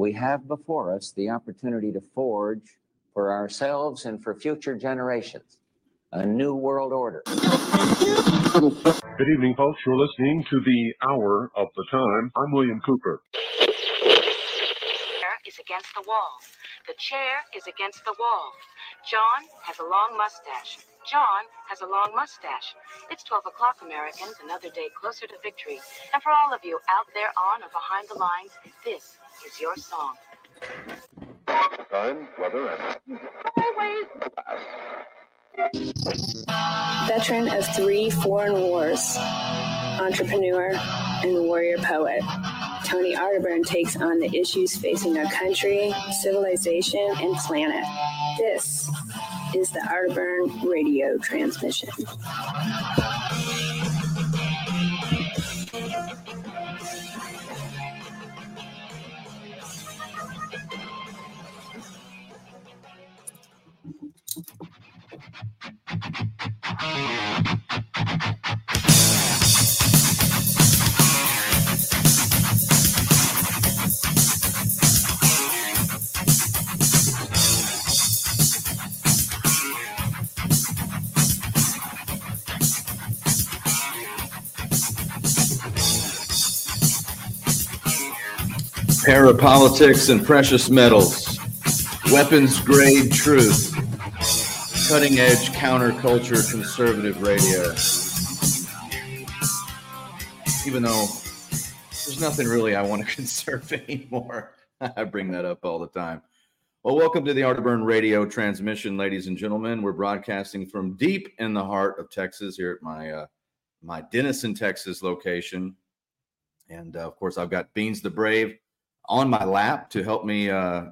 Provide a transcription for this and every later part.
we have before us the opportunity to forge for ourselves and for future generations a new world order. Good evening, folks. You're listening to the Hour of the Time. I'm William Cooper. Chair is against the wall. The chair is against the wall. John has a long mustache. John has a long mustache. It's 12 o'clock, Americans, another day closer to victory. And for all of you out there on or behind the lines, this is your song. Time, weather, and. Veteran of three foreign wars, entrepreneur, and warrior poet. Tony Arterburn takes on the issues facing our country, civilization, and planet. This is the Arterburn radio transmission. Parapolitics and precious metals, weapons grade truth, cutting edge counterculture conservative radio. Even though there's nothing really I want to conserve anymore, I bring that up all the time. Well, welcome to the Arterburn radio transmission, ladies and gentlemen. We're broadcasting from deep in the heart of Texas here at my uh, my Denison, Texas location. And uh, of course, I've got Beans the Brave on my lap to help me uh,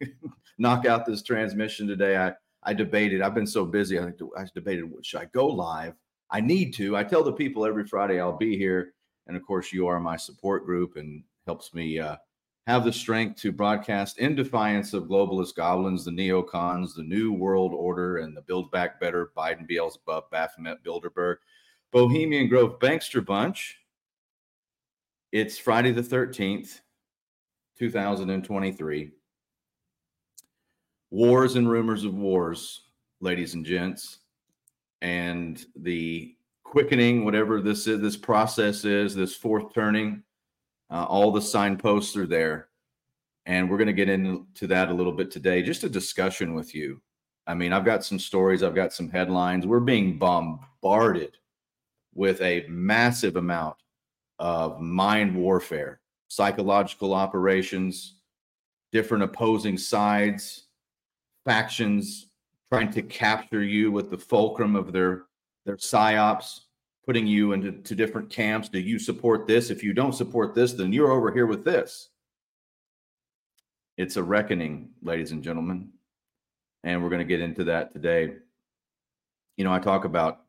knock out this transmission today. I I debated. I've been so busy. I, I debated should I go live. I need to. I tell the people every Friday I'll be here, and of course you are my support group and helps me uh, have the strength to broadcast in defiance of globalist goblins, the neocons, the New World Order, and the Build Back Better, Biden, Beelzebub, Baphomet, Bilderberg, Bohemian Grove Bankster Bunch. It's Friday the 13th. 2023. Wars and rumors of wars, ladies and gents, and the quickening, whatever this is, this process is, this fourth turning, uh, all the signposts are there. And we're going to get into that a little bit today, just a discussion with you. I mean, I've got some stories, I've got some headlines. We're being bombarded with a massive amount of mind warfare psychological operations, different opposing sides, factions trying to capture you with the fulcrum of their their psyops, putting you into to different camps. Do you support this? If you don't support this, then you're over here with this. It's a reckoning, ladies and gentlemen. And we're going to get into that today. You know, I talk about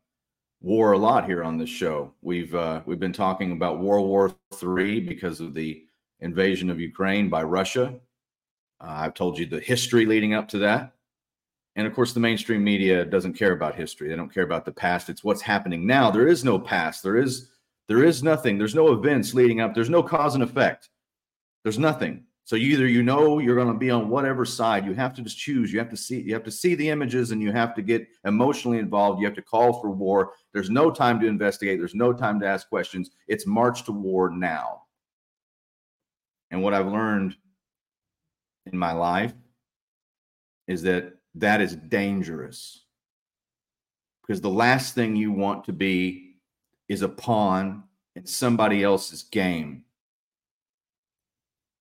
war a lot here on this show. We've uh, we've been talking about World War Three because of the invasion of Ukraine by Russia. Uh, I've told you the history leading up to that. And of course, the mainstream media doesn't care about history. They don't care about the past. It's what's happening now. There is no past. There is there is nothing. There's no events leading up. There's no cause and effect. There's nothing. So either you know you're going to be on whatever side. You have to just choose. You have to see. You have to see the images, and you have to get emotionally involved. You have to call for war. There's no time to investigate. There's no time to ask questions. It's march to war now. And what I've learned in my life is that that is dangerous because the last thing you want to be is a pawn in somebody else's game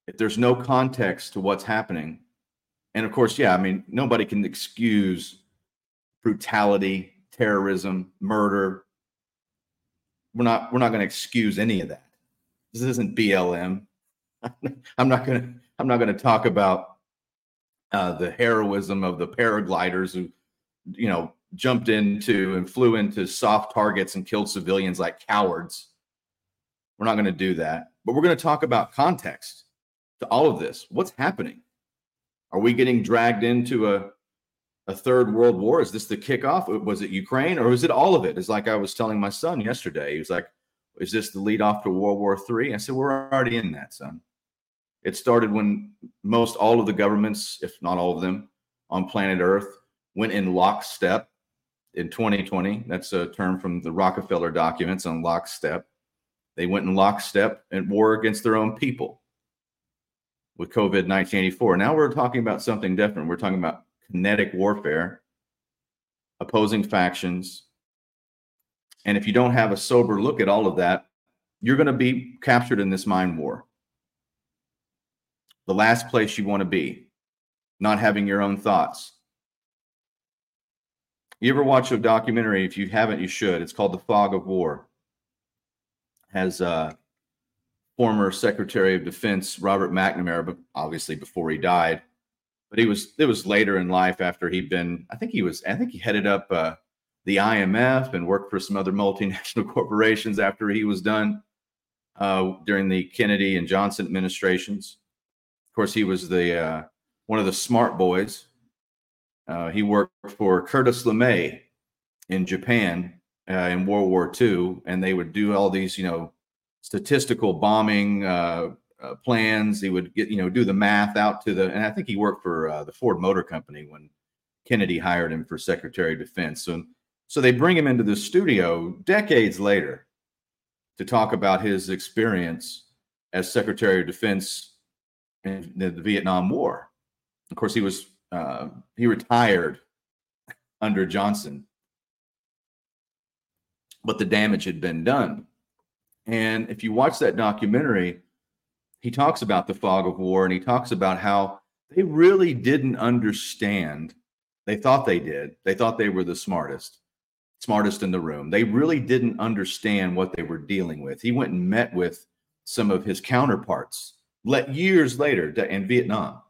if there's no context to what's happening, and of course, yeah, I mean, nobody can excuse brutality, terrorism, murder. We're not we're not going to excuse any of that. This isn't BLM. I'm not going to I'm not going to talk about uh, the heroism of the paragliders who, you know, jumped into and flew into soft targets and killed civilians like cowards. We're not going to do that, but we're going to talk about context to all of this? What's happening? Are we getting dragged into a a third world war? Is this the kickoff? Was it Ukraine or was it all of it? It's like I was telling my son yesterday. He was like, "Is this the lead off to World War III? I said, "We're already in that, son. It started when most all of the governments, if not all of them, on planet Earth went in lockstep in 2020. That's a term from the Rockefeller documents on lockstep. They went in lockstep and war against their own people with COVID 1984. Now we're talking about something different. We're talking about kinetic warfare, opposing factions. And if you don't have a sober look at all of that, you're going to be captured in this mind war. The last place you want to be, not having your own thoughts. You ever watch a documentary? If you haven't, you should. It's called The Fog of War. Has uh, former Secretary of Defense Robert McNamara, but obviously before he died. But he was it was later in life after he'd been. I think he was. I think he headed up uh, the IMF and worked for some other multinational corporations after he was done uh, during the Kennedy and Johnson administrations. Of course, he was the uh, one of the smart boys. Uh, he worked for Curtis LeMay in Japan uh, in World War II, and they would do all these, you know, statistical bombing uh, uh, plans. He would get, you know, do the math out to the, and I think he worked for uh, the Ford Motor Company when Kennedy hired him for Secretary of Defense. So, so they bring him into the studio decades later to talk about his experience as Secretary of Defense in the, the Vietnam War. Of course, he was uh, he retired under Johnson, but the damage had been done. And if you watch that documentary, he talks about the fog of war and he talks about how they really didn't understand. They thought they did. They thought they were the smartest, smartest in the room. They really didn't understand what they were dealing with. He went and met with some of his counterparts let years later in Vietnam,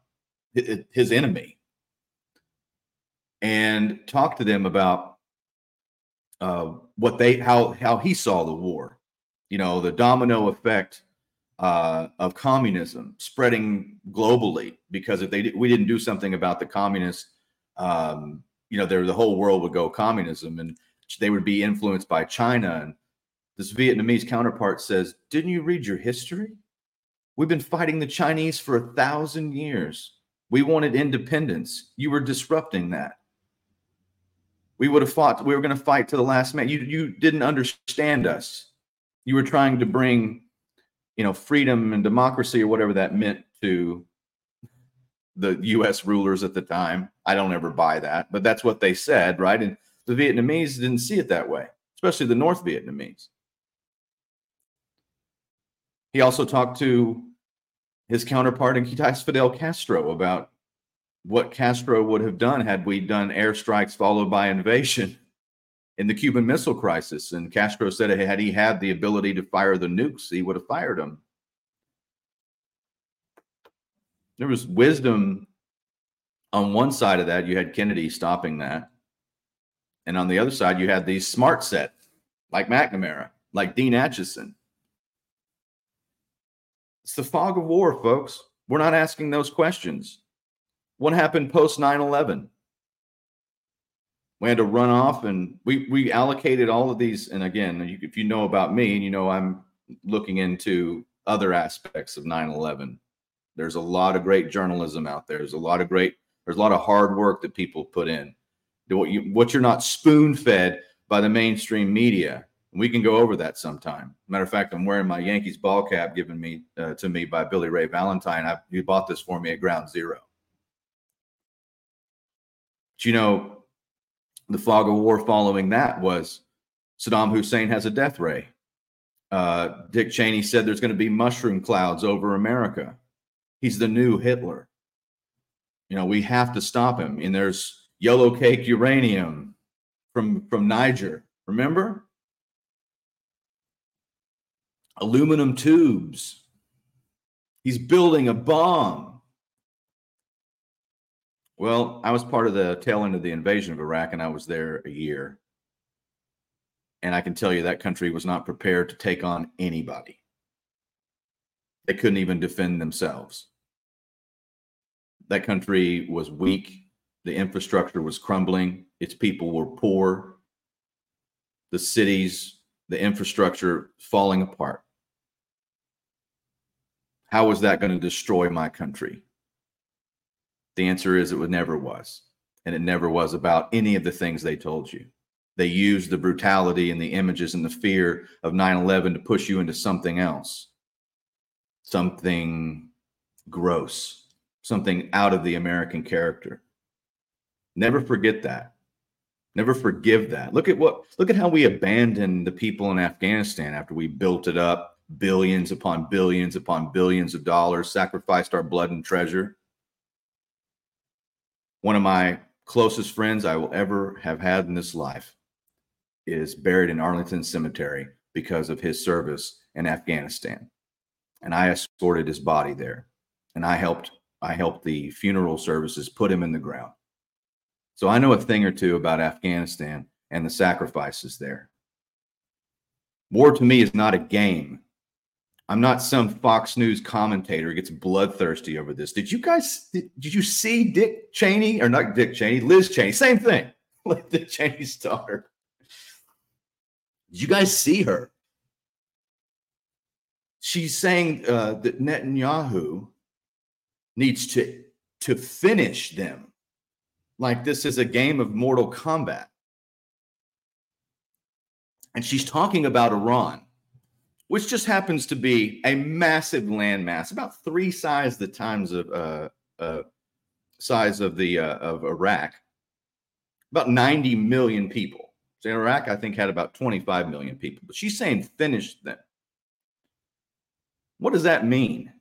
his enemy, and talked to them about uh, what they how how he saw the war you know, the domino effect uh, of communism spreading globally. Because if they we didn't do something about the communists, um, you know, there the whole world would go communism, and they would be influenced by China. And this Vietnamese counterpart says, "Didn't you read your history? We've been fighting the Chinese for a thousand years. We wanted independence. You were disrupting that." We would have fought. We were going to fight to the last man. You you didn't understand us you were trying to bring you know freedom and democracy or whatever that meant to the US rulers at the time. I don't ever buy that, but that's what they said, right? And the Vietnamese didn't see it that way, especially the North Vietnamese. He also talked to his counterpart in Quitas, Fidel Castro, about what Castro would have done had we done airstrikes followed by invasion in the Cuban Missile Crisis. And Castro said had he had the ability to fire the nukes, he would have fired them. There was wisdom on one side of that. You had Kennedy stopping that. And on the other side, you had these smart set like McNamara, like Dean Acheson. It's the fog of war, folks. We're not asking those questions. What happened post 9 11? we had to run off and we we allocated all of these and again if you know about me and you know i'm looking into other aspects of 9-11 there's a lot of great journalism out there there's a lot of great there's a lot of hard work that people put in what you what you're not spoon fed by the mainstream media we can go over that sometime matter of fact i'm wearing my yankees ball cap given me uh, to me by billy ray valentine I, you bought this for me at ground zero but you know the fog of war following that was Saddam Hussein has a death ray. Uh, Dick Cheney said there's going to be mushroom clouds over America. He's the new Hitler. You know, we have to stop him. And there's yellow cake uranium from from Niger. Remember? Aluminum tubes. He's building a bomb. Well, I was part of the tail end of the invasion of Iraq, and I was there a year. And I can tell you that country was not prepared to take on anybody. They couldn't even defend themselves. That country was weak. The infrastructure was crumbling. Its people were poor. The cities, the infrastructure falling apart. How was that going to destroy my country? The answer is it never was. And it never was about any of the things they told you. They used the brutality and the images and the fear of 9 11 to push you into something else, something gross, something out of the American character. Never forget that. Never forgive that. Look at what look at how we abandoned the people in Afghanistan after we built it up billions upon billions upon billions of dollars, sacrificed our blood and treasure. One of my closest friends I will ever have had in this life is buried in Arlington Cemetery because of his service in Afghanistan. And I escorted his body there. And I helped I helped the funeral services put him in the ground. So I know a thing or two about Afghanistan and the sacrifices there. War to me is not a game. I'm not some Fox News commentator who gets bloodthirsty over this. Did you guys did, did you see Dick Cheney or not Dick Cheney, Liz Cheney, same thing. Like Dick Cheney's daughter. Did you guys see her? She's saying uh, that Netanyahu needs to to finish them like this is a game of Mortal Kombat. And she's talking about Iran, which just happens to be a massive landmass, about three size the times of uh, uh, size of the uh, of Iraq, about 90 million people. So Iraq, I think, had about 25 million people. But she's saying finish them. What does that mean?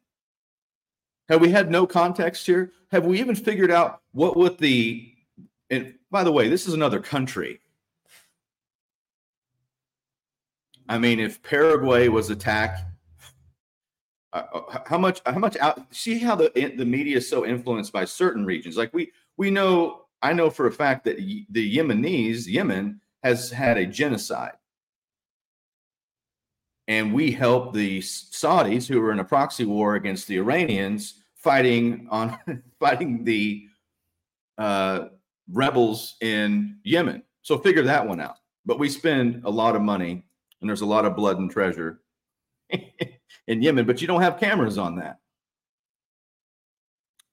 Have we had no context here? Have we even figured out what would the and by the way, this is another country. I mean, if Paraguay was attacked, uh, uh how much? How much out? See how the the media is so influenced by certain regions. Like we we know, I know for a fact that the Yemenis, Yemen, has had a genocide, and we help the Saudis, who are in a proxy war against the Iranians, fighting on fighting the uh, rebels in Yemen. So figure that one out. But we spend a lot of money and there's a lot of blood and treasure in Yemen, but you don't have cameras on that.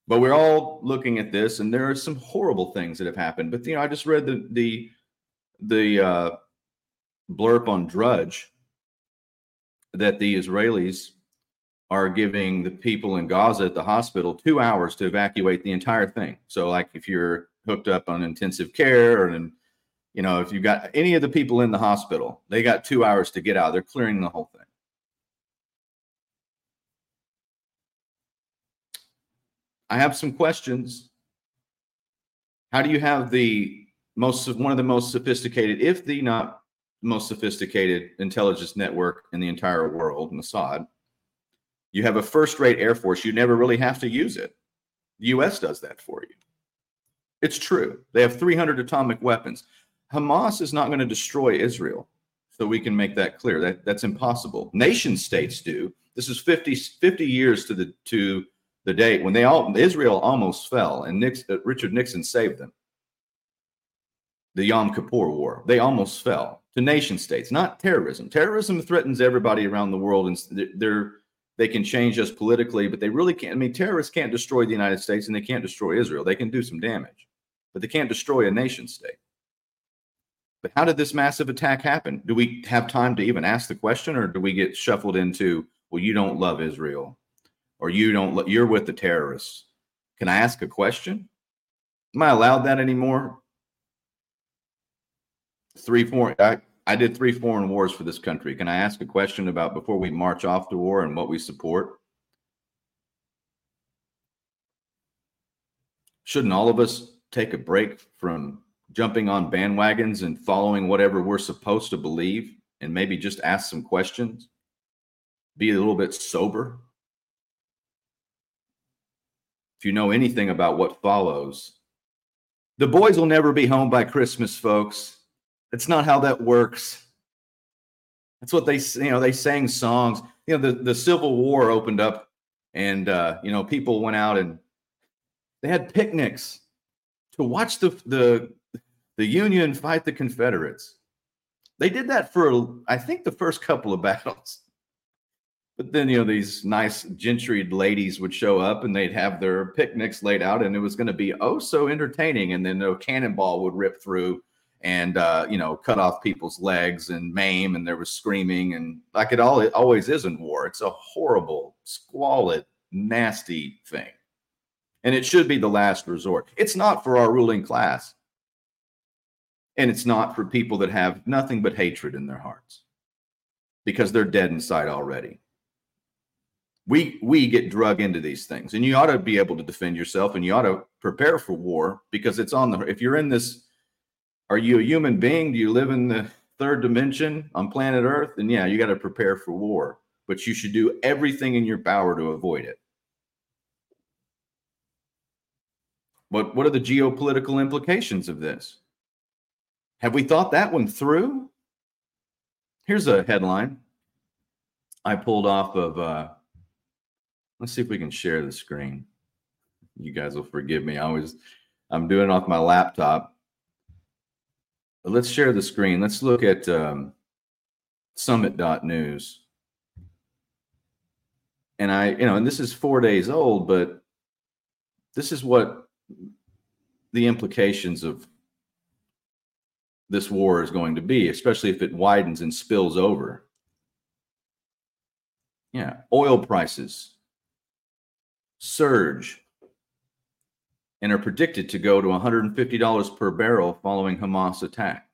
But we're all looking at this, and there are some horrible things that have happened. But you know, I just read the the the uh, blurb on Drudge that the Israelis are giving the people in Gaza at the hospital two hours to evacuate the entire thing. So, like, if you're hooked up on intensive care and you know if you got any of the people in the hospital they got two hours to get out. They're clearing the whole thing. I have some questions. How do you have the most one of the most sophisticated if the not most sophisticated intelligence network in the entire world mossad? You have a first rate air force. You never really have to use it. The us does that for you. It's true. They have 300 atomic weapons. Hamas is not going to destroy Israel. So we can make that clear. That that's impossible. Nation states do. This is 50, 50 years to the to the date when they all Israel almost fell and Nixon, uh, Richard Nixon saved them. The Yom Kippur War. They almost fell to nation states, not terrorism. Terrorism threatens everybody around the world, and they're they can change us politically, but they really can't. I mean, terrorists can't destroy the United States and they can't destroy Israel. They can do some damage but they can't destroy a nation state. But how did this massive attack happen? Do we have time to even ask the question, or do we get shuffled into, well, you don't love Israel, or you don't, you're with the terrorists? Can I ask a question? Am I allowed that anymore? Three foreign, I, I did three foreign wars for this country. Can I ask a question about before we march off to war and what we support? Shouldn't all of us take a break from jumping on bandwagons and following whatever we're supposed to believe and maybe just ask some questions? Be a little bit sober? If you know anything about what follows, the boys will never be home by Christmas, folks. It's not how that works. That's what they, you know, they sang songs. You know, the, the Civil War opened up and, uh, you know, people went out and they had picnics to watch the the the Union fight the Confederates. They did that for I think the first couple of battles. But then, you know, these nice gentried ladies would show up and they'd have their picnics laid out and it was going to be oh so entertaining. And then a cannonball would rip through and, uh, you know, cut off people's legs and maim and there was screaming. And like it all it always is in war, it's a horrible, squalid, nasty thing. And it should be the last resort. It's not for our ruling class. And it's not for people that have nothing but hatred in their hearts because they're dead inside already. We we get drug into these things, and you ought to be able to defend yourself, and you ought to prepare for war because it's on the. If you're in this, are you a human being? Do you live in the third dimension on planet Earth? And yeah, you got to prepare for war, but you should do everything in your power to avoid it. What what are the geopolitical implications of this? Have we thought that one through? Here's a headline I pulled off of. Uh, let's see if we can share the screen. You guys will forgive me. I always, I'm doing it off my laptop. But let's share the screen. Let's look at um, summit.news. And I, you know, and this is four days old, but this is what the implications of this war is going to be, especially if it widens and spills over. Yeah, oil prices surge and are predicted to go to $150 per barrel following Hamas attack.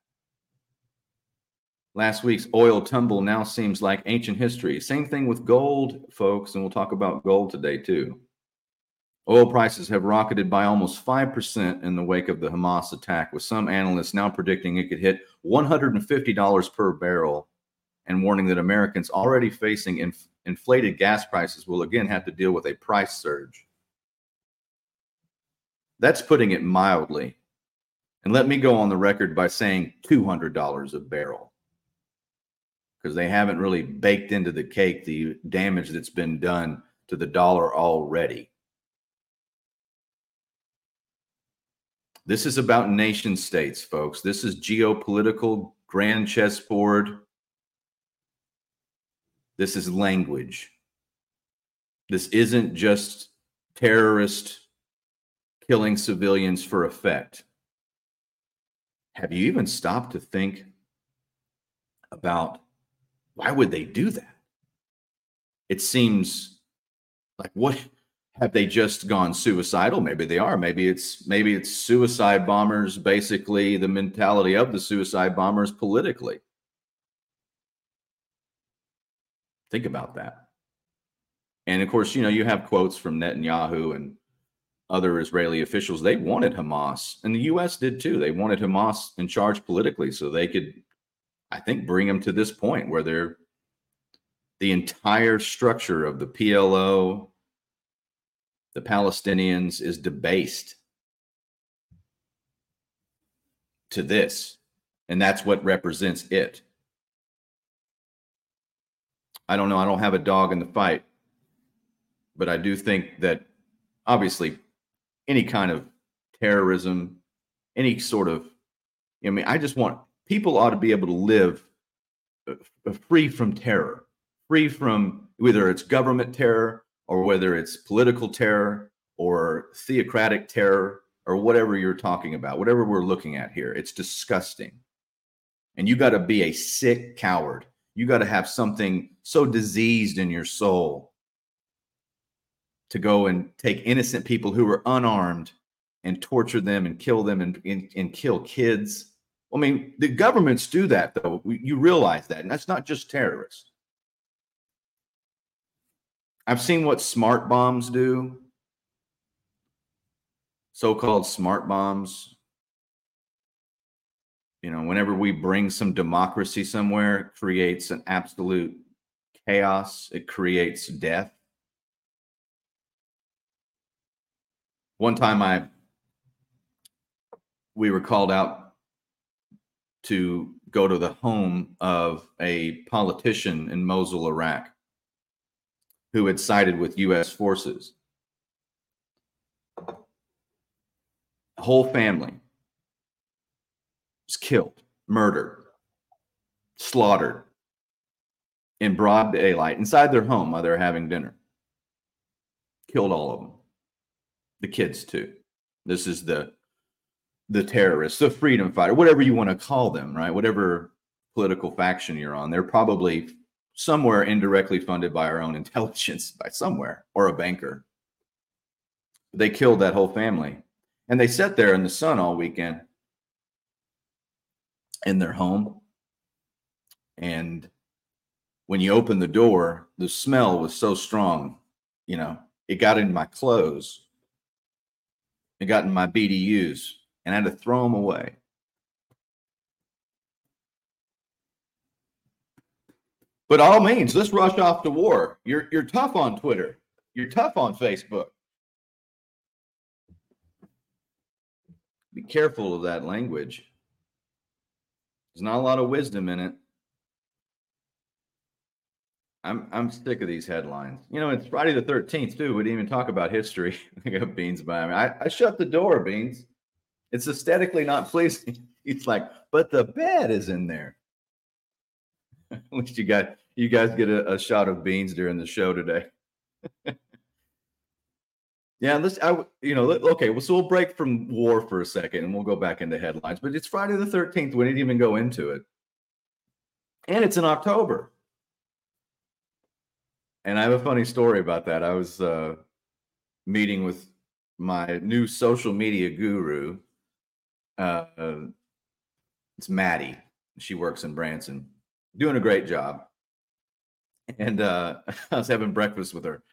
Last week's oil tumble now seems like ancient history. Same thing with gold, folks, and we'll talk about gold today too. Oil prices have rocketed by almost 5% in the wake of the Hamas attack, with some analysts now predicting it could hit $150 per barrel and warning that Americans already facing inf- inflated gas prices will again have to deal with a price surge. That's putting it mildly. And let me go on the record by saying $200 a barrel because they haven't really baked into the cake the damage that's been done to the dollar already. This is about nation states, folks. This is geopolitical grand chessboard. This is language. This isn't just terrorist killing civilians for effect. Have you even stopped to think about why would they do that? It seems like what have they just gone suicidal? Maybe they are. Maybe it's maybe it's suicide bombers basically the mentality of the suicide bombers politically. Think about that. And of course you know you have quotes from netanyahu and other israeli officials. They wanted hamas and the us did too. They wanted hamas in charge politically so they could i think bring them to this point where they're the entire structure of the plo the Palestinians is debased to this. And that's what represents it. I don't know. I don't have a dog in the fight. But I do think that obviously any kind of terrorism, any sort of, I mean, I just want people ought to be able to live uh, free from terror, free from whether it's government terror or whether it's political terror or theocratic terror or whatever you're talking about, whatever we're looking at here. It's disgusting. And you got to be a sick coward. You got to have something so diseased in your soul to go and take innocent people who are unarmed and torture them and kill them and, and, and kill kids. I mean, the governments do that, though. You realize that. And that's not just terrorists. I've seen what smart bombs do. So-called smart bombs. You know, whenever we bring some democracy somewhere, it creates an absolute chaos. It creates death. One time I we were called out to go to the home of a politician in Mosul, Iraq who had sided with U.S. forces. Whole family was killed, murdered, slaughtered. in broad daylight inside their home while they're having dinner. Killed all of them. The kids too. This is the the terrorists, the freedom fighter, whatever you want to call them, right? Whatever political faction you're on, they're probably somewhere indirectly funded by our own intelligence, by somewhere, or a banker. They killed that whole family. And they sat there in the sun all weekend in their home. And when you opened the door, the smell was so strong, you know, it got in my clothes. It got in my BDUs and I had to throw them away. But all means, let's rush off to war. You're you're tough on Twitter. You're tough on Facebook. Be careful of that language. There's not a lot of wisdom in it. I'm I'm sick of these headlines. You know, it's Friday the 13th too. We didn't even talk about history. I got Beans by me. I, I shut the door, Beans. It's aesthetically not pleasing. He's like, but the bed is in there. At least you got you guys get a, a shot of beans during the show today. yeah, let's. I you know okay. Well, so we'll break from war for a second, and we'll go back into headlines. But it's Friday the thirteenth. We didn't even go into it, and it's in October. And I have a funny story about that. I was uh, meeting with my new social media guru. Uh, it's Maddie. She works in Branson doing a great job. And uh, I was having breakfast with her,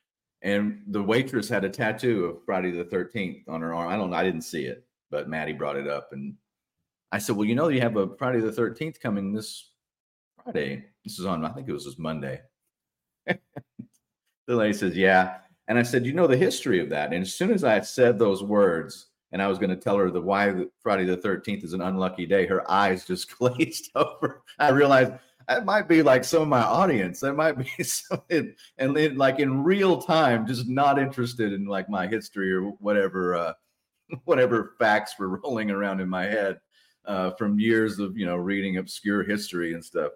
and the waitress had a tattoo of Friday the 13th on her arm. I don't know, I didn't see it, but Maddie brought it up. And I said, Well, you know, you have a Friday the 13th coming this Friday. This is on, I think it was this Monday. the lady says, Yeah. And I said, You know the history of that. And as soon as I said those words, and I was going to tell her the why Friday the 13th is an unlucky day, her eyes just glazed over. I realized that might be like some of my audience. That might be some, and, and like in real time, just not interested in like my history or whatever, uh, whatever facts were rolling around in my head uh, from years of you know reading obscure history and stuff.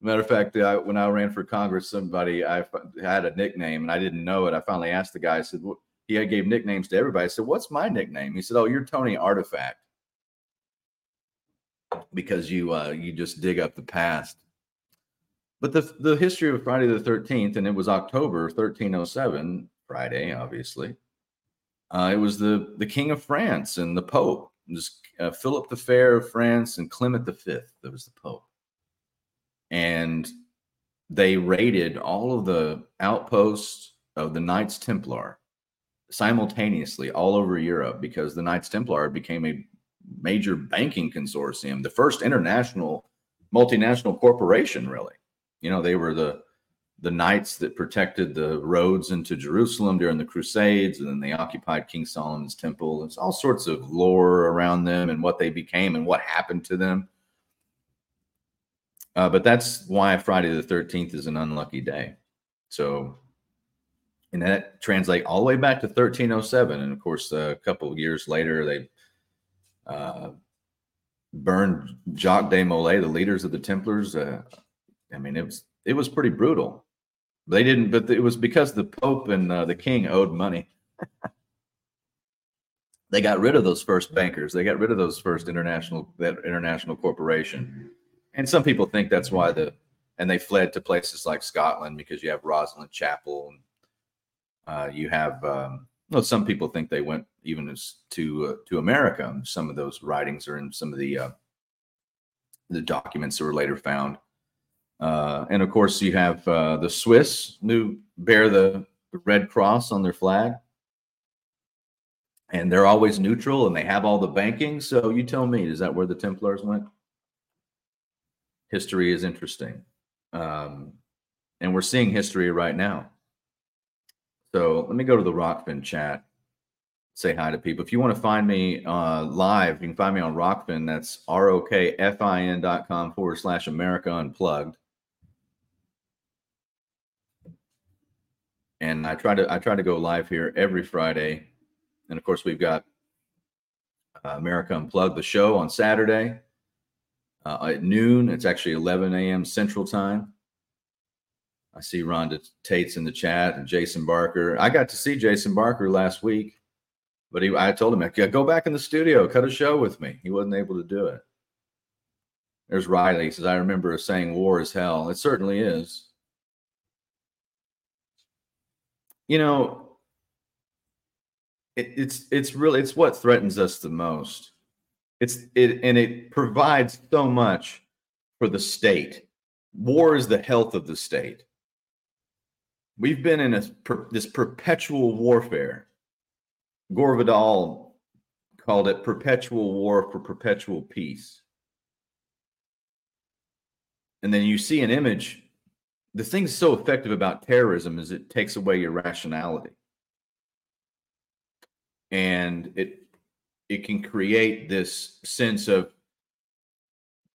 Matter of fact, I, when I ran for Congress, somebody I had a nickname and I didn't know it. I finally asked the guy. I said, "He gave nicknames to everybody." I said, "What's my nickname?" He said, "Oh, you're Tony Artifact." Because you uh, you just dig up the past. But the the history of Friday the Thirteenth, and it was October thirteen oh seven, Friday, obviously. Uh, it was the the King of France and the Pope, just uh, Philip the Fair of France and Clement the Fifth. That was the Pope, and they raided all of the outposts of the Knights Templar simultaneously all over Europe because the Knights Templar became a major banking consortium, the first international multinational corporation, really. You know, they were the the knights that protected the roads into Jerusalem during the Crusades, and then they occupied King Solomon's temple. There's all sorts of lore around them and what they became and what happened to them. Uh, but that's why Friday the 13th is an unlucky day. So, and that translate all the way back to 1307. And of course, a couple of years later, they uh, burned Jacques de Molay, the leaders of the Templars. Uh, I mean, it was it was pretty brutal. They didn't, but it was because the Pope and uh, the King owed money. they got rid of those first bankers. They got rid of those first international that international corporation. And some people think that's why the and they fled to places like Scotland because you have Rosslyn Chapel and uh, you have um, well, some people think they went even as to uh, to America. Some of those writings are in some of the uh, the documents that were later found. Uh, and of course, you have uh, the Swiss who bear the, red cross on their flag, and they're always neutral, and they have all the banking. So you tell me, is that where the Templars went? History is interesting, um, and we're seeing history right now. So let me go to the Rokfin chat. Say hi to people. If you want to find me uh, live, you can find me on Rokfin. That's R O K F I N dot com forward slash America Unplugged. And I try to I try to go live here every Friday, and of course we've got uh, America Unplugged, the show on Saturday uh, at noon. It's actually 11 a.m. Central Time. I see Rhonda Tate's in the chat and Jason Barker. I got to see Jason Barker last week, but he, I told him, "Yeah, go back in the studio, cut a show with me. He wasn't able to do it. There's Riley. He says, I remember saying war is hell. It certainly is. You know, it, it's it's really it's what threatens us the most. It's it and it provides so much for the state. War is the health of the state. We've been in a, per, this perpetual warfare. Gore Vidal called it perpetual war for perpetual peace. And then you see an image. The thing so effective about terrorism is it takes away your rationality. And it it can create this sense of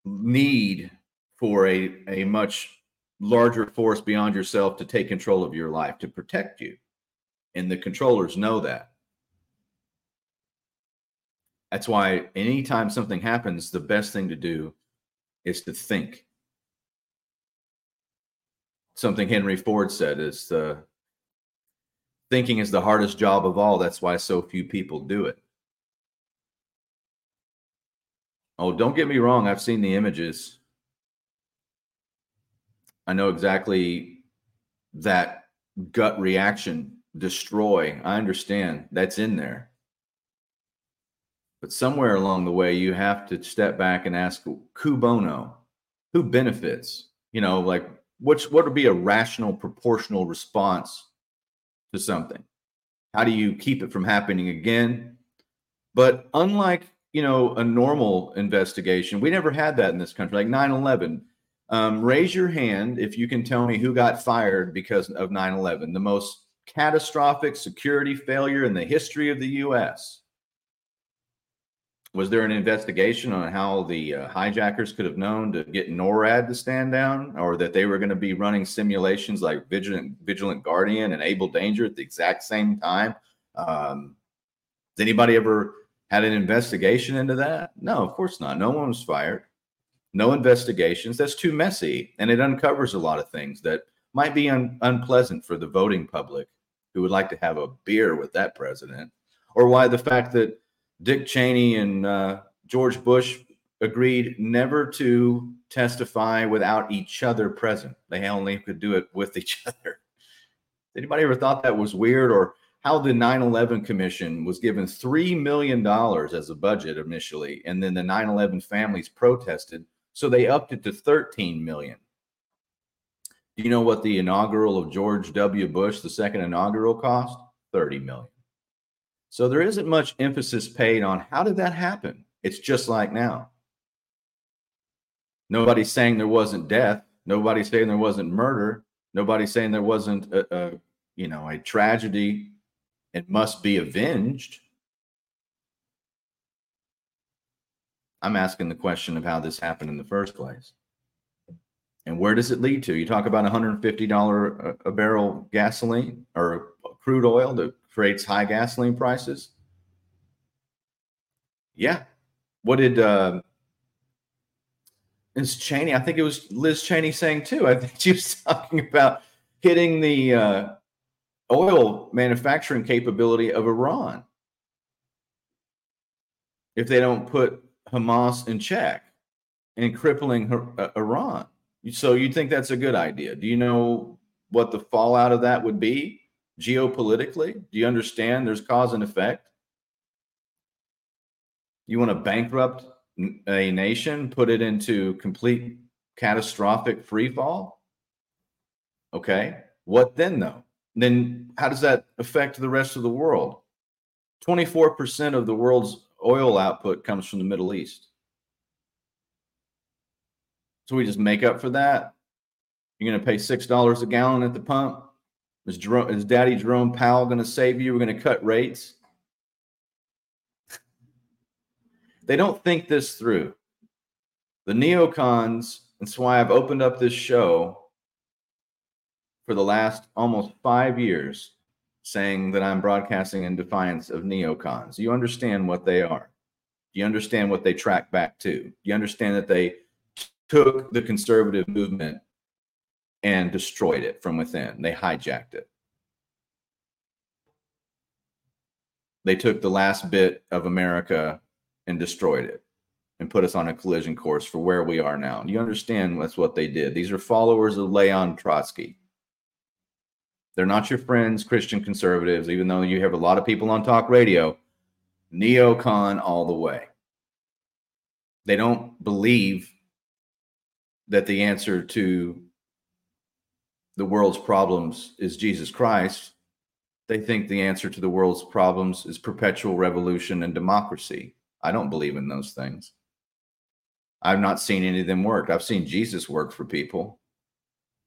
need for a, a much larger force beyond yourself to take control of your life, to protect you. And the controllers know that. That's why anytime something happens, the best thing to do is to think. Something Henry Ford said is the thinking is the hardest job of all. That's why so few people do it. Oh, don't get me wrong. I've seen the images. I know exactly that gut reaction, destroy. I understand that's in there. But somewhere along the way, you have to step back and ask, "Who bono? Who benefits?" You know, like what's what would be a rational, proportional response to something? How do you keep it from happening again? But unlike you know a normal investigation, we never had that in this country. Like 9/11, um, raise your hand if you can tell me who got fired because of 9/11, the most catastrophic security failure in the history of the U.S. Was there an investigation on how the uh, hijackers could have known to get NORAD to stand down, or that they were going to be running simulations like Vigilant, Vigilant Guardian and Able Danger at the exact same time? Um, has anybody ever had an investigation into that? No, of course not. No one was fired. No investigations. That's too messy, and it uncovers a lot of things that might be un- unpleasant for the voting public who would like to have a beer with that president, or why the fact that Dick Cheney and uh, George Bush agreed never to testify without each other present. They only could do it with each other. Anybody ever thought that was weird or how the 9/11 commission was given 3 million dollars as a budget initially and then the 9/11 families protested so they upped it to 13 million. Do you know what the inaugural of George W. Bush, the second inaugural cost? 30 million. So there isn't much emphasis paid on how did that happen? It's just like now. Nobody's saying there wasn't death. Nobody's saying there wasn't murder. Nobody's saying there wasn't a, a you know a tragedy. It must be avenged. I'm asking the question of how this happened in the first place. And where does it lead to? You talk about $150 a, uh, a barrel gasoline or crude oil creates high gasoline prices. Yeah. What did uh is Cheney? I think it was Liz Cheney saying too. I think she was talking about hitting the uh, oil manufacturing capability of Iran if they don't put Hamas in check and crippling her, uh, Iran. So you think that's a good idea? Do you know what the fallout of that would be geopolitically? Do you understand there's cause and effect? You want to bankrupt a nation, put it into complete catastrophic free fall? Okay. What then, though? Then how does that affect the rest of the world? 24% of the world's oil output comes from the Middle East. So we just make up for that. You're going to pay $6 a gallon at the pump. Is, Jerome, is Daddy Jerome Powell going to save you? We're going to cut rates. they don't think this through. The neocons, that's why I've opened up this show for the last almost five years saying that I'm broadcasting in defiance of neocons. You understand what they are. You understand what they track back to. You understand that they took the conservative movement and destroyed it from within. They hijacked it. They took the last bit of America and destroyed it and put us on a collision course for where we are now. You understand that's what they did. These are followers of Leon Trotsky. They're not your friends, Christian conservatives, even though you have a lot of people on talk radio, neocon all the way. They don't believe that the answer to the world's problems is Jesus Christ. They think the answer to the world's problems is perpetual revolution and democracy. I don't believe in those things. I've not seen any of them work. I've seen Jesus work for people.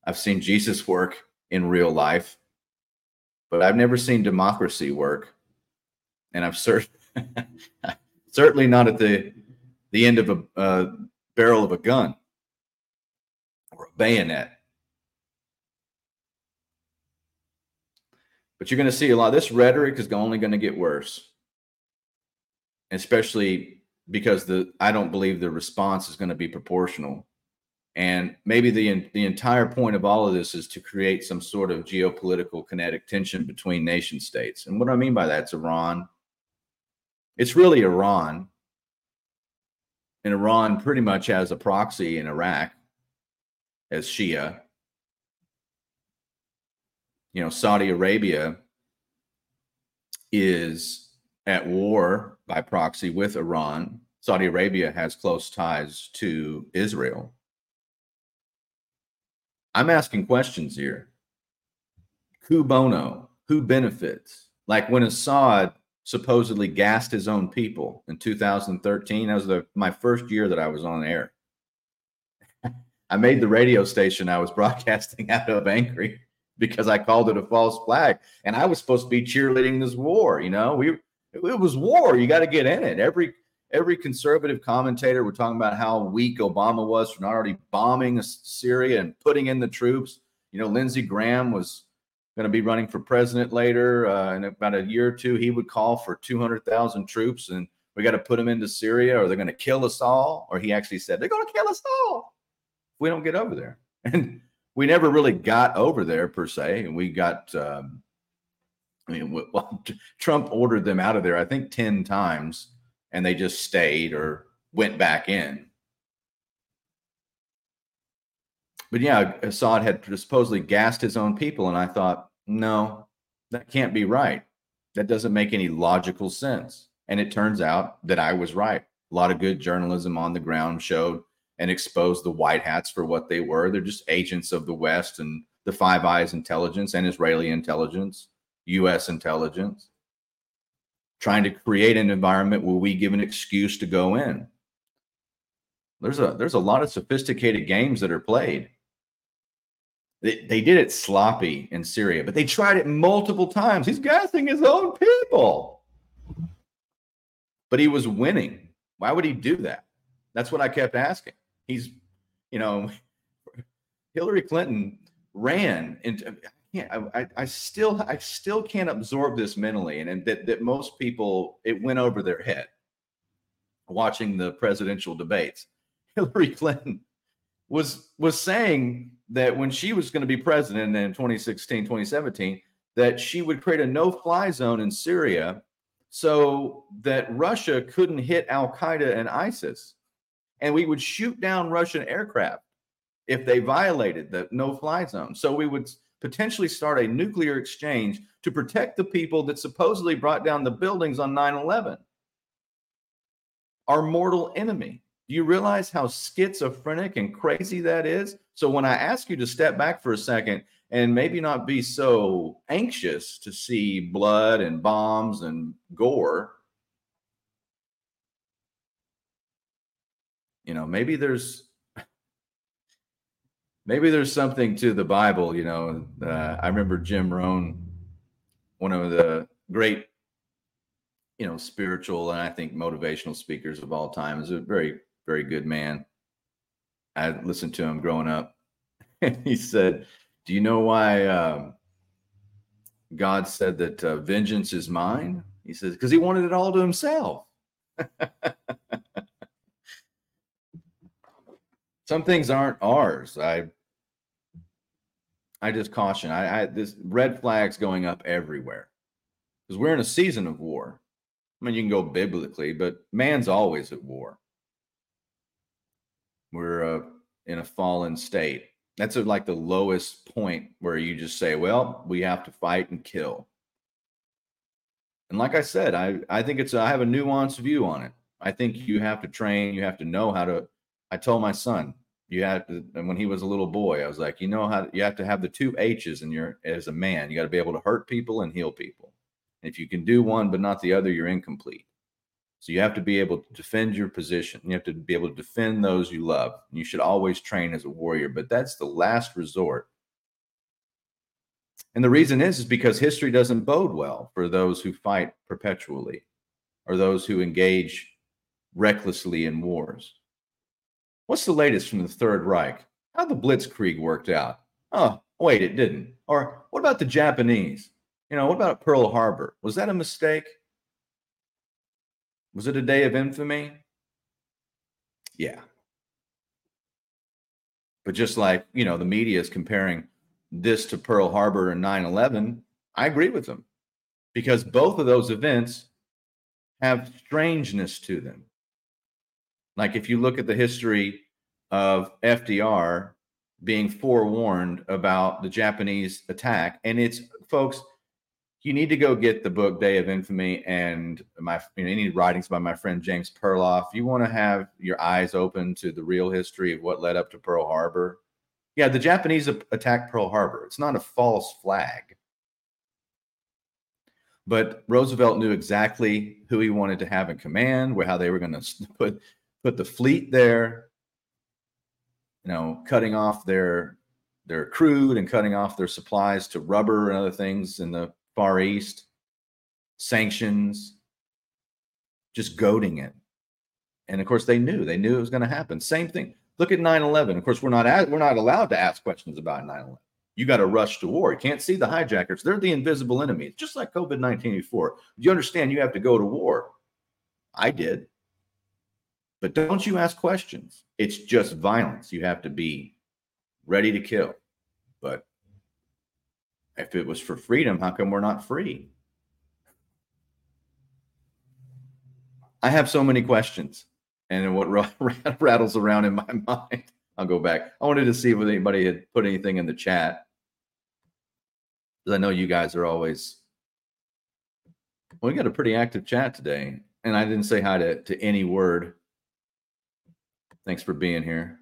I've seen Jesus work in real life, but I've never seen democracy work. And I've cert- certainly not at the the end of a uh, barrel of a gun or a bayonet. But you're going to see a lot. This rhetoric is only going to get worse, especially because the I don't believe the response is going to be proportional. And maybe the the entire point of all of this is to create some sort of geopolitical kinetic tension between nation states. And what I mean by that's Iran. It's really Iran. And Iran pretty much has a proxy in Iraq as Shia you know, Saudi Arabia is at war by proxy with Iran. Saudi Arabia has close ties to Israel. I'm asking questions here. Who bono? Who benefits? Like when Assad supposedly gassed his own people in 2013, that was the, my first year that I was on air. I made the radio station I was broadcasting out of angry because I called it a false flag. And I was supposed to be cheerleading this war. You know, we it was war. You got to get in it. Every every conservative commentator were talking about how weak Obama was for not already bombing Syria and putting in the troops. You know, Lindsey Graham was going to be running for president later. Uh, in about a year or two, he would call for 200,000 troops and we got to put them into Syria or they're going to kill us all. Or he actually said, they're going to kill us all if we don't get over there. And we never really got over there per se, and we got. Um, I mean, well, Trump ordered them out of there, I think, ten times, and they just stayed or went back in. But yeah, Assad had supposedly gassed his own people, and I thought, no, that can't be right. That doesn't make any logical sense. And it turns out that I was right. A lot of good journalism on the ground showed and expose the white hats for what they were. They're just agents of the West and the Five Eyes intelligence and Israeli intelligence, US intelligence, trying to create an environment where we give an excuse to go in. There's a there's a lot of sophisticated games that are played. They, they did it sloppy in Syria, but they tried it multiple times. He's gassing his own people. But he was winning. Why would he do that? That's what I kept asking he's, you know, Hillary Clinton ran into. I, I still I still can't absorb this mentally, and, and that that most people it went over their head watching the presidential debates. Hillary Clinton was was saying that when she was going to be president in 2016 2017 that she would create a no-fly zone in Syria so that Russia couldn't hit Al Qaeda and ISIS and we would shoot down Russian aircraft if they violated the no fly zone. So we would potentially start a nuclear exchange to protect the people that supposedly brought down the buildings on 9 11. Our mortal enemy. Do you realize how schizophrenic and crazy that is? So when I ask you to step back for a second and maybe not be so anxious to see blood and bombs and gore, you know maybe there's maybe there's something to the bible you know uh, i remember jim rohn one of the great you know spiritual and i think motivational speakers of all time is a very very good man. I listened to him growing up and he said do you know why um, god said that uh, vengeance is mine? He says because he wanted it all to himself some things aren't ours. I I just caution. I, I this red flags going up everywhere because we're in a season of war. I mean, you can go biblically, but man's always at war. We're uh, in a fallen state. That's a, like the lowest point where you just say, "Well, we have to fight and kill." And like I said, I I think it's a, I have a nuanced view on it. I think you have to train. You have to know how to. I told my son, you have to. And when he was a little boy, I was like, you know how you have to have the two H's in your as a man. You got to be able to hurt people and heal people. If you can do one but not the other, you're incomplete. So you have to be able to defend your position. You have to be able to defend those you love. You should always train as a warrior, but that's the last resort. And the reason is is because history doesn't bode well for those who fight perpetually or those who engage recklessly in wars. What's the latest from the Third Reich? How the Blitzkrieg worked out? Oh, wait, it didn't. Or what about the Japanese? You know, what about Pearl Harbor? Was that a mistake? Was it a day of infamy? Yeah. But just like, you know, the media is comparing this to Pearl Harbor and 9 11, I agree with them because both of those events have strangeness to them. Like if you look at the history of FDR being forewarned about the Japanese attack, and it's folks, you need to go get the book Day of Infamy and my you know, any writings by my friend James Perloff. You want to have your eyes open to the real history of what led up to Pearl Harbor. Yeah, the Japanese attacked Pearl Harbor. It's not a false flag. But Roosevelt knew exactly who he wanted to have in command, where how they were going to put put the fleet there. You know, cutting off their their crude and cutting off their supplies to rubber and other things in the Far East, sanctions, just goading it. And of course, they knew they knew it was going to happen. Same thing. Look at 9/11. Of course, we're not we're not allowed to ask questions about 9/11. You got to rush to war. You can't see the hijackers. They're the invisible enemies, just like COVID 19 before. Do you understand you have to go to war. I did. But don't you ask questions. It's just violence. You have to be ready to kill. But if it was for freedom, how come we're not free? I have so many questions, and what rattles around in my mind. I'll go back. I wanted to see if anybody had put anything in the chat. Because I know you guys are always. Well, we got a pretty active chat today, and I didn't say hi to, to any word. Thanks for being here.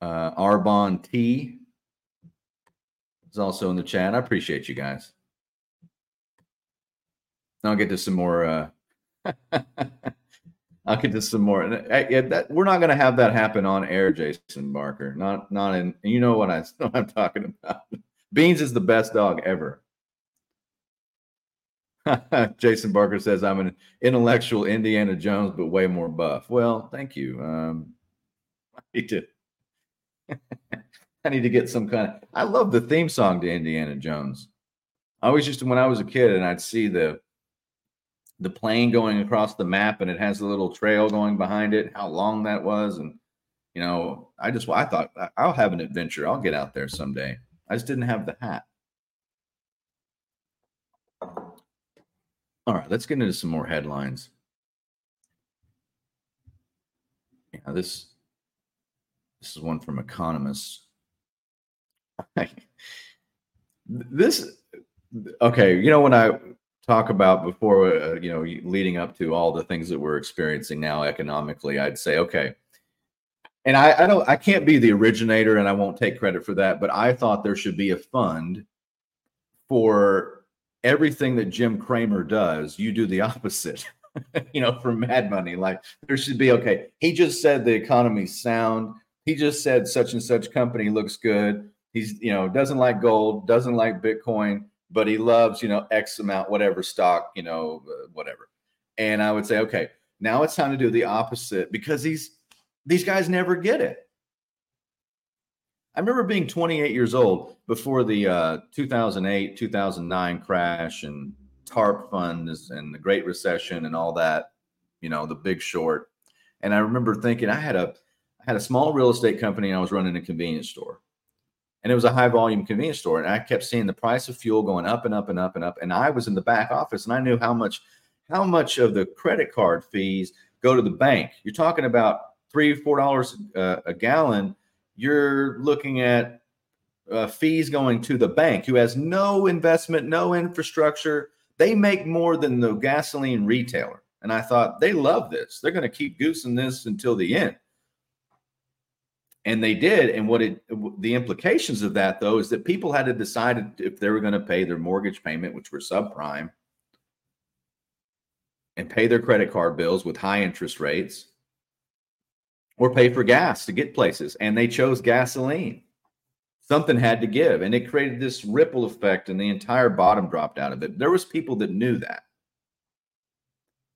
Uh, Arbon T is also in the chat. I appreciate you guys. I'll get to some more. Uh, I'll get to some more. that, we're not going to have that happen on air, Jason Barker. Not, not in. You know what I, what I'm talking about. Beans is the best dog ever. Jason Barker says I'm an intellectual Indiana Jones, but way more buff. Well, thank you. Um, I need to. I need to get some kind of. I love the theme song to Indiana Jones. I always used to when I was a kid and I'd see the the plane going across the map and it has a little trail going behind it. How long that was, and you know, I just I thought I'll have an adventure. I'll get out there someday. I just didn't have the hat. All right, let's get into some more headlines. Yeah, this this is one from Economist this okay you know when i talk about before uh, you know leading up to all the things that we're experiencing now economically i'd say okay and I, I don't i can't be the originator and i won't take credit for that but i thought there should be a fund for everything that jim cramer does you do the opposite you know for mad money. Like there should be okay he just said the economy's sound. He just said such and such company looks good. He's you know doesn't like gold doesn't like bitcoin but he loves you know x amount whatever stock you know whatever. And i would say okay now it's time to do the opposite because these these guys never get it i remember being 28 years old before the uh, 2008 2009 crash and tarp funds and the great recession and all that you know the big short and i remember thinking i had a i had a small real estate company and i was running a convenience store and it was a high volume convenience store. And I kept seeing the price of fuel going up and up and up and up. And I was in the back office and I knew how much how much of the credit card fees go to the bank. You're talking about three, four dollars uh, a gallon. You're looking at uh, fees going to the bank, who has no investment, no infrastructure. They make more than the gasoline retailer. And I thought they love this. They're going to keep goosing this until the end. And they did. And what it, the implications of that, though, is that people had to decide if they were going to pay their mortgage payment, which were subprime, and pay their credit card bills with high interest rates, or pay for gas to get places. And they chose gasoline. Something had to give. And it created this ripple effect, and the entire bottom dropped out of it. There was people that knew that.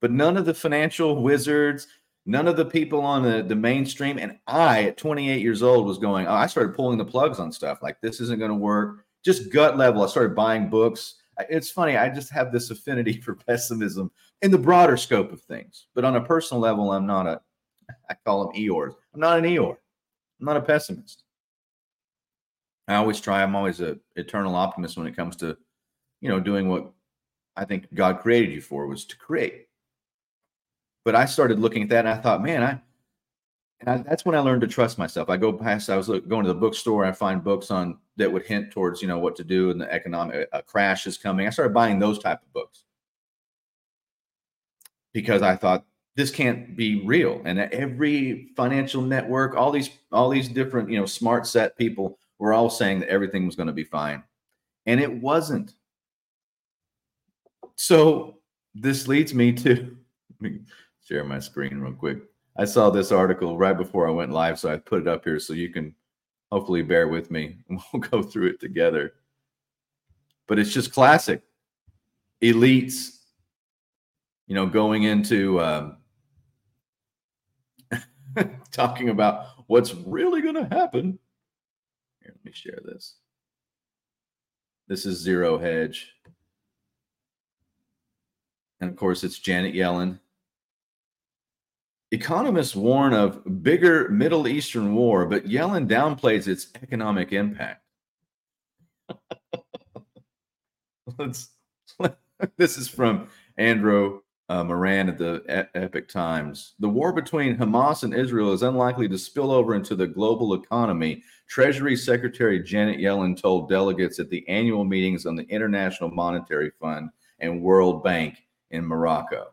But none of the financial wizards, none of the people on the, the mainstream, and I at 28 years old was going, oh, I started pulling the plugs on stuff like this isn't going to work. Just gut level. I started buying books. It's funny. I just have this affinity for pessimism in the broader scope of things. But on a personal level, I'm not a, I call them Eeyores. I'm not an Eeyore. I'm not a pessimist. I always try. I'm always a eternal optimist when it comes to, you know, doing what I think God created you for was to create. But I started looking at that and I thought, man, I, and I, that's when I learned to trust myself. I go past, I was look, going to the bookstore, I find books on that would hint towards, you know, what to do and the economic crash is coming. I started buying those type of books because I thought this can't be real. And every financial network, all these, all these different, you know, smart set people were all saying that everything was going to be fine. And it wasn't. So this leads me to share my screen real quick. I saw this article right before I went live, so I put it up here so you can hopefully bear with me and we'll go through it together. But it's just classic elites, you know, going into um, talking about what's really going to happen. Here, let me share this. This is Zero Hedge. And of course, it's Janet Yellen Economists warn of bigger Middle Eastern war, but Yellen downplays its economic impact. Let's. this is from Andrew uh, Moran at the e- Epoch Times. The war between Hamas and Israel is unlikely to spill over into the global economy, Treasury Secretary Janet Yellen told delegates at the annual meetings on the International Monetary Fund and World Bank in Morocco.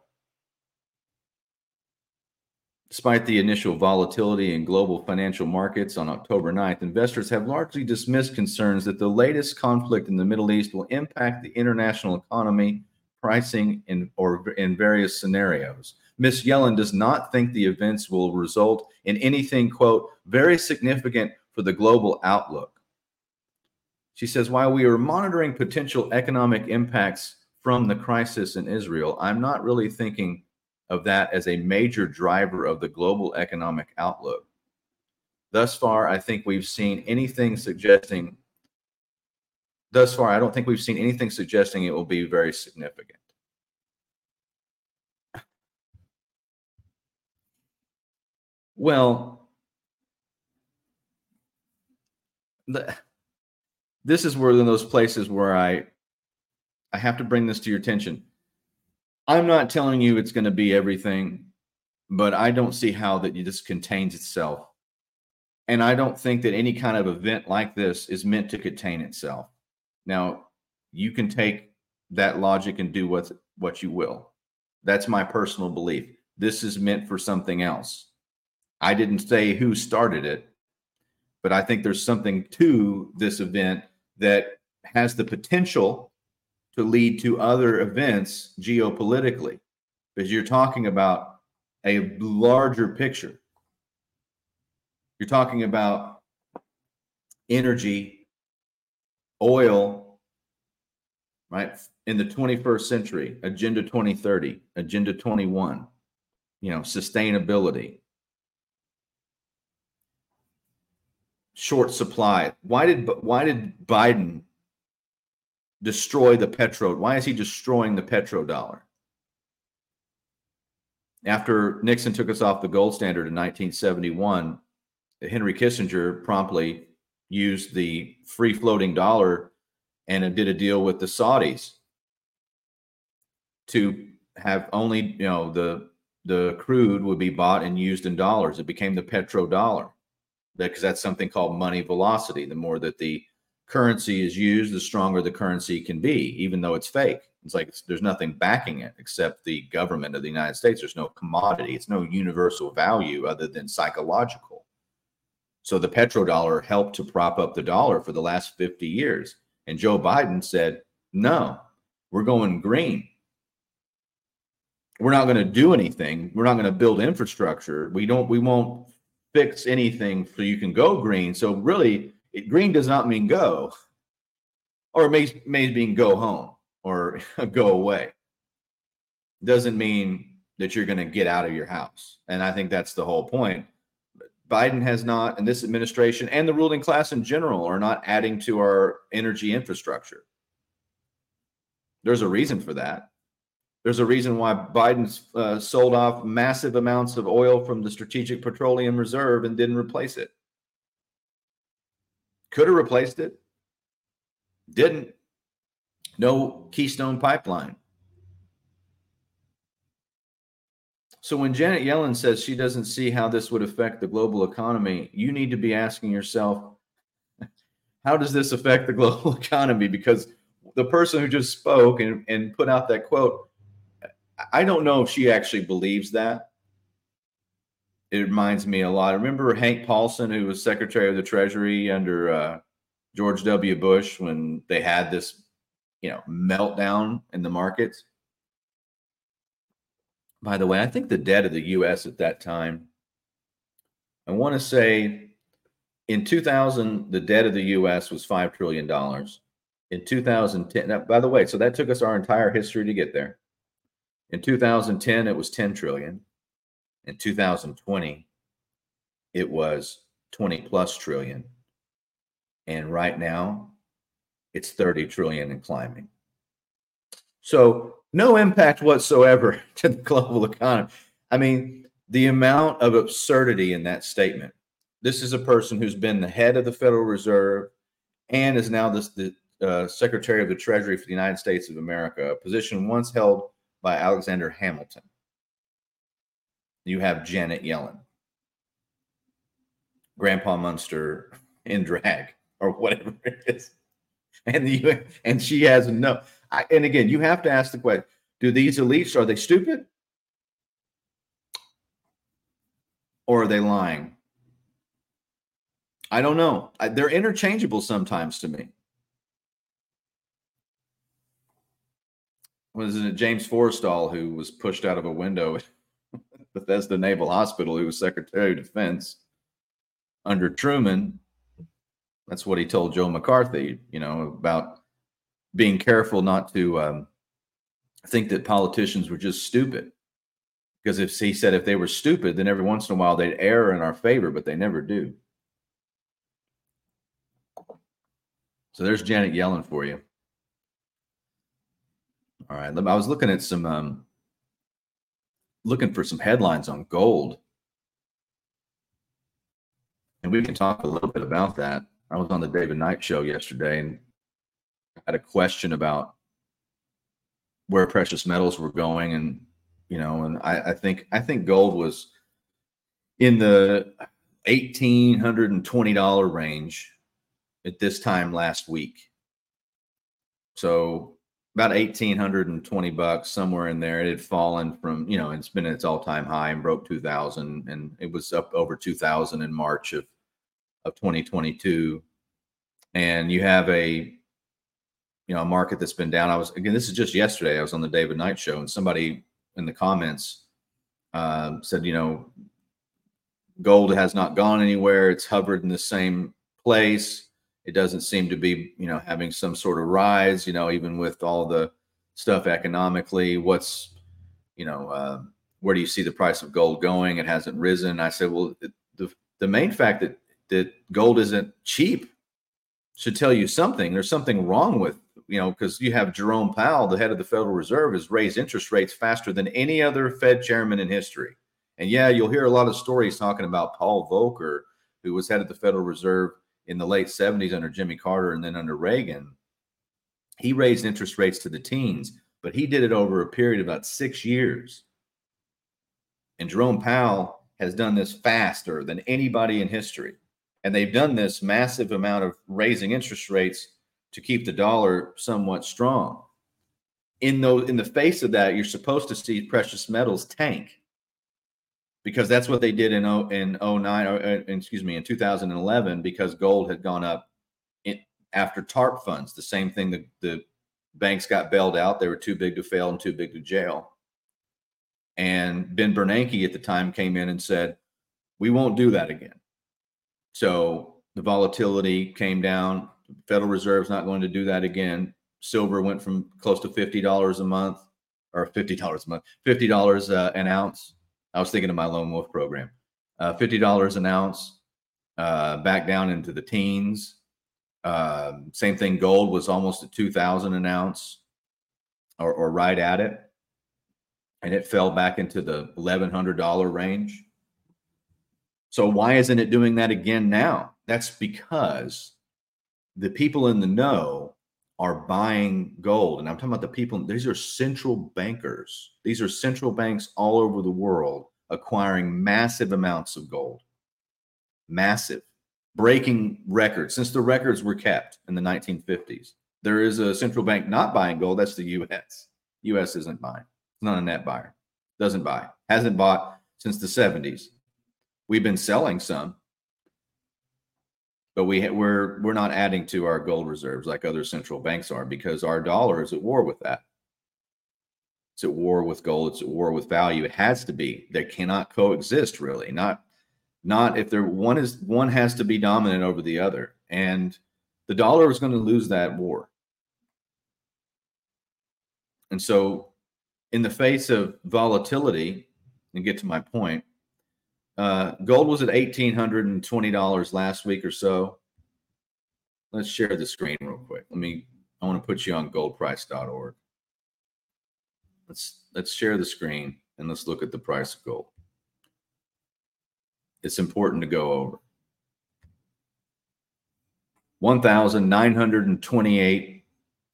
Despite the initial volatility in global financial markets on October 9th, investors have largely dismissed concerns that the latest conflict in the Middle East will impact the international economy, pricing, in, or in various scenarios. Ms. Yellen does not think the events will result in anything, quote, very significant for the global outlook. She says, while we are monitoring potential economic impacts from the crisis in Israel, I'm not really thinking of that as a major driver of the global economic outlook. Thus far, I think we've seen anything suggesting, thus far, I don't think we've seen anything suggesting it will be very significant. Well, the, this is one of those places where I I have to bring this to your attention I'm not telling you it's going to be everything, but I don't see how that this contains itself. And I don't think that any kind of event like this is meant to contain itself. Now, you can take that logic and do what what you will. That's my personal belief. This is meant for something else. I didn't say who started it, but I think there's something to this event that has the potential to lead to other events geopolitically because you're talking about a larger picture. You're talking about energy, oil, right? In the 21st century, Agenda 2030, Agenda 21, you know, sustainability, short supply. Why did why did Biden destroy the petro. Why is he destroying the petrodollar? After Nixon took us off the gold standard in 1971, Henry Kissinger promptly used the free floating dollar and it did a deal with the Saudis to have only you know the the crude would be bought and used in dollars. It became the petrodollar because that's something called money velocity. The more that the currency is used, the stronger the currency can be, even though it's fake. It's like it's, there's nothing backing it except the government of the United States. There's no commodity. It's no universal value other than psychological. So the petrodollar helped to prop up the dollar for the last 50 years. And Joe Biden said, no, we're going green. We're not going to do anything. We're not going to build infrastructure. We don't, we won't fix anything so you can go green. So really, it, green does not mean go, or it may, may mean go home or go away. Doesn't mean that you're going to get out of your house. And I think that's the whole point. Biden has not, and this administration and the ruling class in general are not adding to our energy infrastructure. There's a reason for that. There's a reason why Biden uh, sold off massive amounts of oil from the Strategic Petroleum Reserve and didn't replace it. Could have replaced it, didn't. No Keystone pipeline. So when Janet Yellen says she doesn't see how this would affect the global economy, you need to be asking yourself, how does this affect the global economy? Because the person who just spoke and, and put out that quote, I don't know if she actually believes that. It reminds me a lot. I Remember Hank Paulson, who was Secretary of the Treasury under uh, George W. Bush, when they had this, you know, meltdown in the markets. By the way, I think the debt of the U.S. at that time, I want to say, in 2000, the debt of the U.S. was five trillion dollars. In 2010, now, by the way, so that took us our entire history to get there. In 2010, it was 10 trillion. In 2020, it was 20 plus trillion. And right now, it's 30 trillion and climbing. So, no impact whatsoever to the global economy. I mean, the amount of absurdity in that statement. This is a person who's been the head of the Federal Reserve and is now this, the uh, Secretary of the Treasury for the United States of America, a position once held by Alexander Hamilton. You have Janet Yellen, Grandpa Munster in drag, or whatever it is, and the and she has no. I, and again, you have to ask the question: Do these elites are they stupid, or are they lying? I don't know. I, they're interchangeable sometimes to me. was it James Forrestal who was pushed out of a window at Bethesda Naval Hospital, who was Secretary of Defense under Truman. That's what he told Joe McCarthy, you know, about being careful not to um, think that politicians were just stupid. Because if he said if they were stupid, then every once in a while they'd err in our favor, but they never do. So there's Janet Yellen for you. All right. I was looking at some, um, looking for some headlines on gold. And we can talk a little bit about that. I was on the David Knight show yesterday and had a question about where precious metals were going. And, you know, and I, I think, I think gold was in the $1,820 range at this time last week. So about 1820 bucks somewhere in there it had fallen from you know it's been at its all-time high and broke 2000 and it was up over 2000 in march of of 2022 and you have a you know a market that's been down i was again this is just yesterday i was on the david knight show and somebody in the comments uh, said you know gold has not gone anywhere it's hovered in the same place it doesn't seem to be, you know, having some sort of rise, you know, even with all the stuff economically. What's, you know, uh, where do you see the price of gold going? It hasn't risen. I said, well, the, the main fact that, that gold isn't cheap should tell you something. There's something wrong with, you know, because you have Jerome Powell, the head of the Federal Reserve, has raised interest rates faster than any other Fed chairman in history. And yeah, you'll hear a lot of stories talking about Paul Volcker, who was head of the Federal Reserve in the late 70s under Jimmy Carter and then under Reagan, he raised interest rates to the teens, but he did it over a period of about six years. And Jerome Powell has done this faster than anybody in history. And they've done this massive amount of raising interest rates to keep the dollar somewhat strong. In those in the face of that, you're supposed to see precious metals tank because that's what they did in oh, in 09 or uh, excuse me in 2011 because gold had gone up in, after TARP funds. The same thing the, the banks got bailed out. They were too big to fail and too big to jail. And Ben Bernanke at the time came in and said, "We won't do that again." So the volatility came down. Federal Reserve's not going to do that again. Silver went from close to fifty dollars a month, or fifty dollars a month, fifty dollars uh, an ounce. I was thinking of my lone wolf program. Uh, fifty dollars an ounce, uh, back down into the teens. Uh, same thing. Gold was almost at two thousand an ounce, or, or right at it, and it fell back into the eleven hundred dollar range. So why isn't it doing that again now? That's because the people in the know are buying gold. And I'm talking about the people, these are central bankers. These are central banks all over the world acquiring massive amounts of gold. Massive, breaking records since the records were kept in the 1950s. There is a central bank not buying gold. That's the US. US isn't buying. It's not a net buyer. Doesn't buy. Hasn't bought since the 70s. We've been selling some, but we we're we're not adding to our gold reserves like other central banks are because our dollar is at war with that. It's at war with gold. It's at war with value. It has to be. They cannot coexist really. Not not if there one is one has to be dominant over the other, and the dollar is going to lose that war. And so, in the face of volatility, and get to my point, uh, gold was at eighteen hundred and twenty dollars last week or so. Let's share the screen real quick. Let me. I want to put you on goldprice.org. Let's let's share the screen and let's look at the price of gold. It's important to go over. 1,928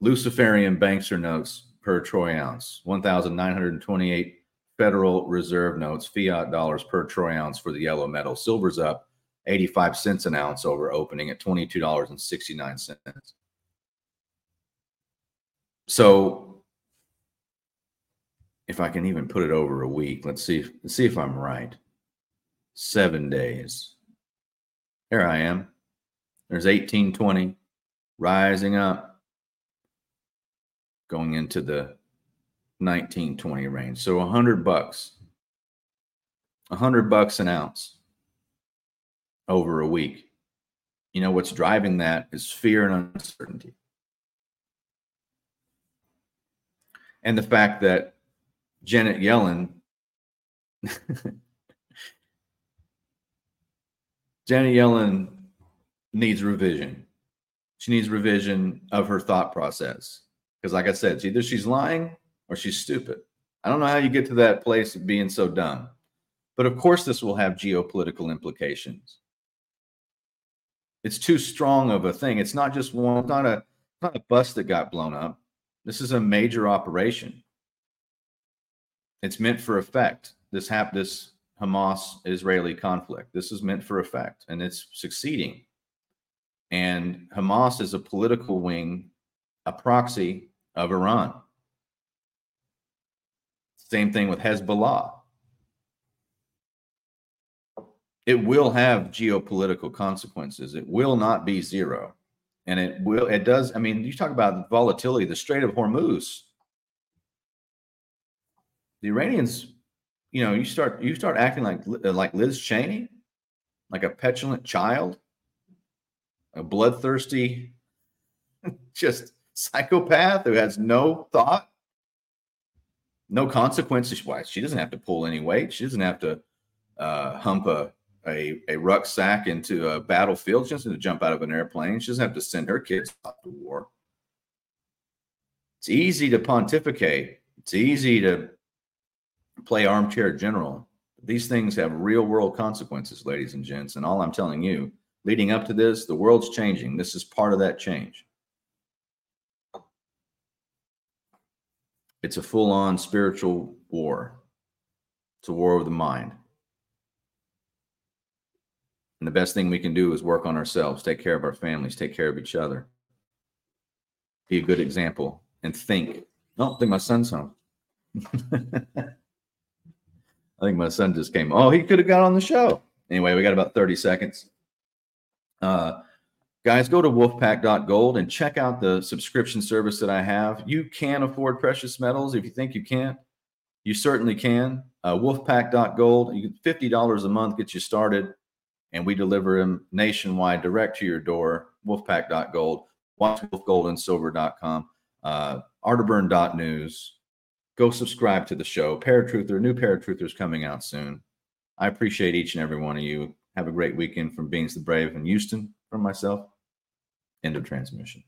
Luciferian Bankster notes per troy ounce. 1,928 Federal Reserve notes, fiat dollars per troy ounce for the yellow metal. Silver's up 85 cents an ounce over opening at $22.69. So if I can even put it over a week, let's see if, let's see if I'm right. 7 days. Here I am. There's 1820 rising up going into the 1920 range. So a hundred bucks, a hundred bucks an ounce over a week. You know what's driving that is fear and uncertainty. And the fact that Janet Yellen Janet Yellen needs revision. She needs revision of her thought process. Because, like I said, it's either she's lying or she's stupid. I don't know how you get to that place of being so dumb. But of course, this will have geopolitical implications. It's too strong of a thing. It's not just one, not a, not a bus that got blown up. This is a major operation. It's meant for effect. This hap- this Hamas Israeli conflict. This is meant for effect and it's succeeding. And Hamas is a political wing, a proxy of Iran. Same thing with Hezbollah. It will have geopolitical consequences. It will not be zero. And it will, it does. I mean, you talk about volatility, the Strait of Hormuz. The Iranians, you know, you start you start acting like like Liz Cheney, like a petulant child, a bloodthirsty, just psychopath who has no thought no consequences. Why she doesn't have to pull any weight. She doesn't have to uh, hump a, a a rucksack into a battlefield. She doesn't have to jump out of an airplane. She doesn't have to send her kids off to war. It's easy to pontificate. It's easy to play armchair general. These things have real world consequences, ladies and gents. And all I'm telling you, leading up to this, the world's changing. This is part of that change. It's a full on spiritual war, it's a war of the mind. And the best thing we can do is work on ourselves, take care of our families, take care of each other, be a good example, and think. Oh, I think my son's home. I think my son just came. Oh, he could have got on the show. Anyway, we got about 30 seconds. Uh, guys, go to wolfpack.gold and check out the subscription service that I have. You can afford precious metals. If you think you can't, you certainly can. Uh, wolfpack.gold, you get $50 a month, gets you started, and we deliver them nationwide direct to your door. Wolfpack.gold, watch wolfgoldandsilver.com, uh, arterburn.news. Go subscribe to the show. Paratruther, new Paratruthers coming out soon. I appreciate each and every one of you. Have a great weekend from Beans the Brave in Houston from myself. End of transmission.